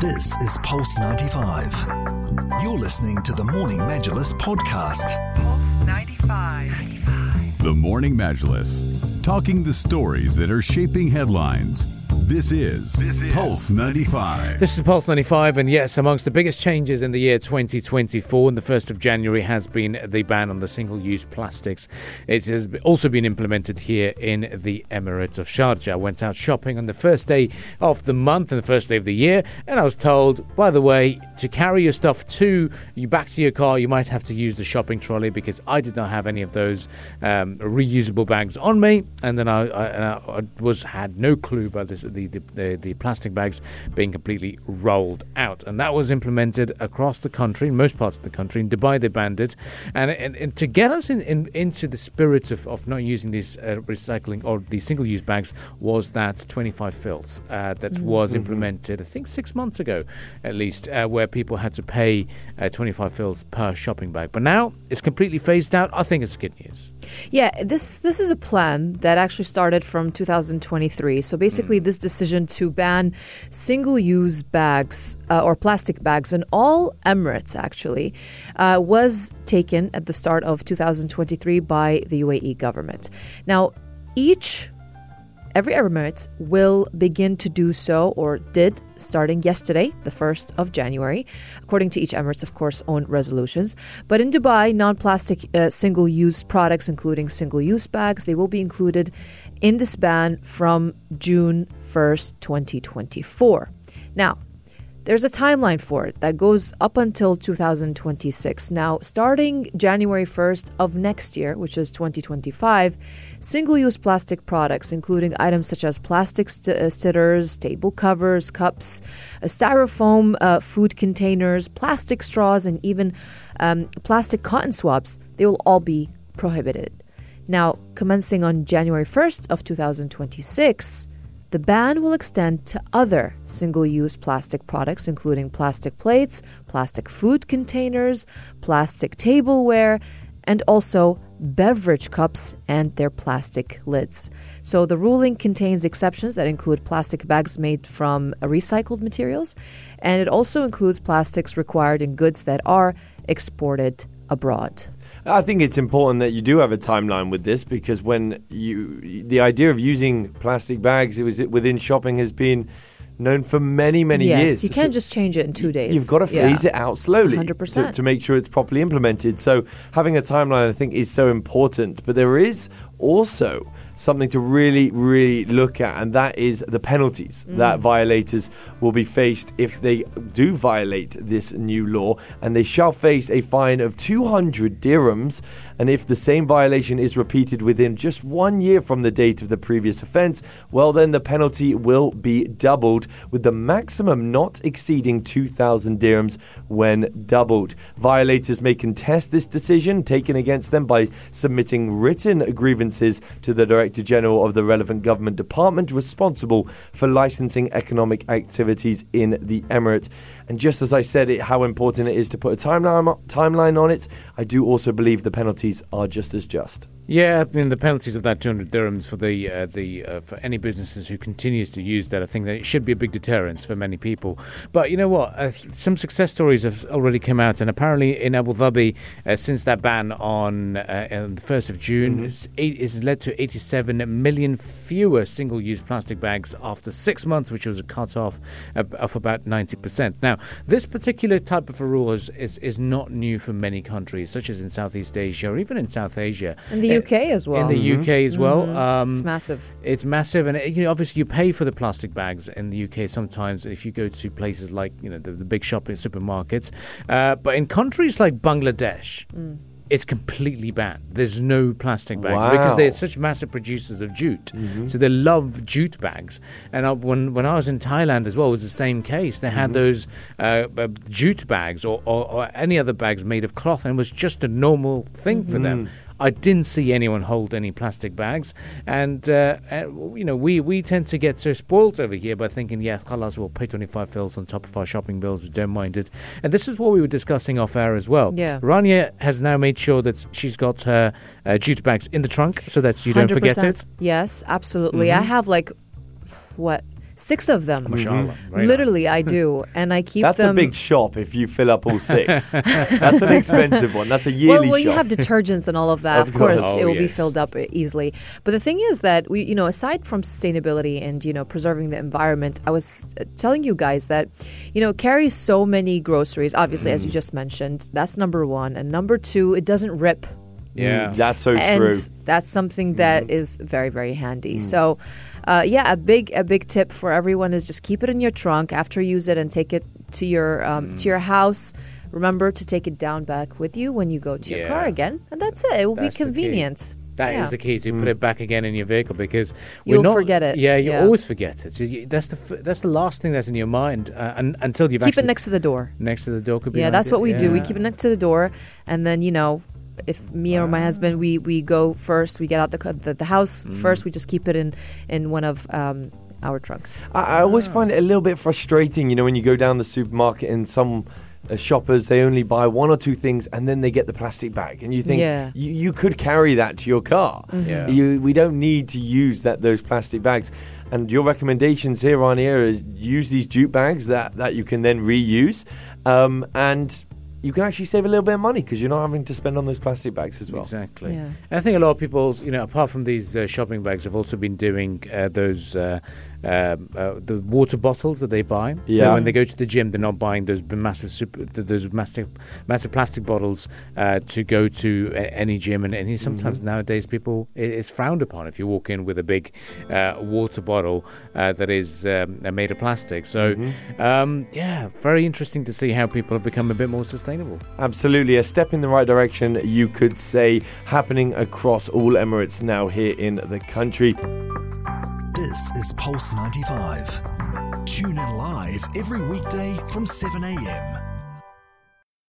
This is Pulse 95. You're listening to the Morning Majlis podcast. Pulse 95. The Morning Majlis, talking the stories that are shaping headlines. This is, Pulse 95. This is Pulse 95, and yes, amongst the biggest changes in the year 2024 and the 1st of January has been the ban on the single use plastics. It has also been implemented here in the Emirates of Sharjah. I went out shopping on the first day of the month and the first day of the year, and I was told, by the way, to carry your stuff to you back to your car, you might have to use the shopping trolley because I did not have any of those um, reusable bags on me, and then I, I, I was had no clue about this the, the, the, the plastic bags being completely rolled out. And that was implemented across the country, in most parts of the country. In Dubai, they banned it. And, and, and to get us in, in, into the spirit of, of not using these uh, recycling or the single use bags was that 25 fils uh, that Mm-hmm. was implemented, I think, six months ago at least, uh, where people had to pay uh, 25 fils per shopping bag. But now it's completely phased out. I think it's good news. Yeah, this this is a plan that actually started from 2023. So basically, this decision to ban single-use bags uh, or plastic bags in all Emirates actually uh, was taken at the start of 2023 by the UAE government. Now, each Every Emirate will begin to do so, or did, starting yesterday, the 1st of January, according to each Emirate's, of course, own resolutions. But in Dubai, non plastic uh, single use products, including single use bags, they will be included in this ban from June 1st, 2024. Now, there's a timeline for it that goes up until 2026. Now, starting January 1st of next year, which is 2025, single use plastic products, including items such as plastic st- uh, sitters, table covers, cups, uh, styrofoam uh, food containers, plastic straws, and even um, plastic cotton swabs, they will all be prohibited. Now, commencing on January 1st of 2026, the ban will extend to other single use plastic products, including plastic plates, plastic food containers, plastic tableware, and also beverage cups and their plastic lids. So the ruling contains exceptions that include plastic bags made from recycled materials, and it also includes plastics required in goods that are exported abroad. I think it's important that you do have a timeline with this because when you the idea of using plastic bags it was within shopping has been known for many many yes, years. you can't So just change it in two days. You've got to phase Yeah. it out slowly 100%. To, to make sure it's properly implemented. So having a timeline I think is so important. But there is also something to really, really look at, and that is the penalties Mm. that violators will be faced if they do violate this new law, and they shall face a fine of 200 dirhams. And if the same violation is repeated within just one year from the date of the previous offence, well, then the penalty will be doubled, with the maximum not exceeding 2,000 dirhams when doubled. Violators may contest this decision taken against them by submitting written grievances to the Director General of the relevant government department responsible for licensing economic activities in the Emirate. And just as I said it, how important it is to put a timeline timeline on it, I do also believe the penalties are just as just. Yeah, I mean the penalties of that 200 dirhams for the uh, the uh, for any businesses who continues to use that, I think that it should be a big deterrence for many people. But you know what? Uh, some success stories have already come out, and apparently in Abu Dhabi, uh, since that ban on, uh, on the first of June, it's, eight, it's led to 87 million fewer single-use plastic bags after six months, which was a cut-off of, of about 90 percent. Now, this particular type of a rule is, is is not new for many countries, such as in Southeast Asia or even in South Asia. In the Uh, UK as well. in the UK as well. Um, it's massive. it's massive, and uh, you know, obviously you pay for the plastic bags in the UK sometimes if you go to places like you know the, the big shopping supermarkets. Uh, but in countries like Bangladesh, it's completely banned. There's no plastic bags because they're such massive producers of jute, so they love jute bags. And I, when when I was in Thailand as well, it was the same case. They had those uh, uh, jute bags or, or, or any other bags made of cloth, and it was just a normal thing for them. I didn't see anyone hold any plastic bags, and uh, you know we, we tend to get so spoilt over here by thinking, yeah, khalas, we'll pay twenty five fils on top of our shopping bills, we don't mind it. And this is what we were discussing off air as well. Yeah. Rania has now made sure that she's got her uh, jute bags in the trunk so that you don't forget it. Yes, absolutely. I have like what six of them. Mashallah. Very Literally, I do, and I keep That's them. a big shop if you fill up all six. That's an expensive one. That's a yearly. well, yearly when you have detergents and all of that, Of of, course, course. it Oh, will be filled up easily. But the thing is that we, you know, aside from sustainability and you know preserving the environment, I was uh, telling you guys that, you know, carry so many groceries. Obviously, Mm. as you just mentioned, that's number one, and number two, it doesn't rip. Yeah. Mm, That's so and true. Mm-hmm. that's something that is very very handy so uh, yeah a big a big tip for everyone is just keep it in your trunk after you use it and take it to your um, to your Mm. house remember to take it down back with you when you go to your car again and that's it it will That's be convenient That is Yeah. the key to put it back again in your vehicle because we're You'll not, forget it. Yeah, you Yeah. always forget it. So you, that's the f- that's the last thing that's in your mind uh, un, until you've keep it next to the door next to the door. Could be yeah that's what we do we keep it next to the door and then you know if me or my husband we we go first we get out the the, the house Mm. first we just keep it in in one of um, our trunks I, I always find it a little bit frustrating, you know, when you go down the supermarket and some uh, shoppers they only buy one or two things and then they get the plastic bag, and you think Yeah. you, you could carry that to your car. Yeah. You, we don't need to use that those plastic bags. And your recommendations here on here is use these jute bags that, that you can then reuse, um, and you can actually save a little bit of money because you're not having to spend on those plastic bags as well. Exactly. Yeah. I think a lot of people, you know, apart from these uh, shopping bags, have also been doing uh, those uh, um, uh, the water bottles that they buy. Yeah. So when they go to the gym, they're not buying those massive super, those massive massive plastic bottles uh, to go to any gym. And, and sometimes Mm-hmm. nowadays, people it, it's frowned upon if you walk in with a big uh, water bottle uh, that is um, uh, made of plastic. So Mm-hmm. um, yeah, very interesting to see how people have become a bit more sustainable. Absolutely, a step in the right direction, you could say, happening across all Emirates now here in the country. This is Pulse 95. Tune in live every weekday from 7 a.m.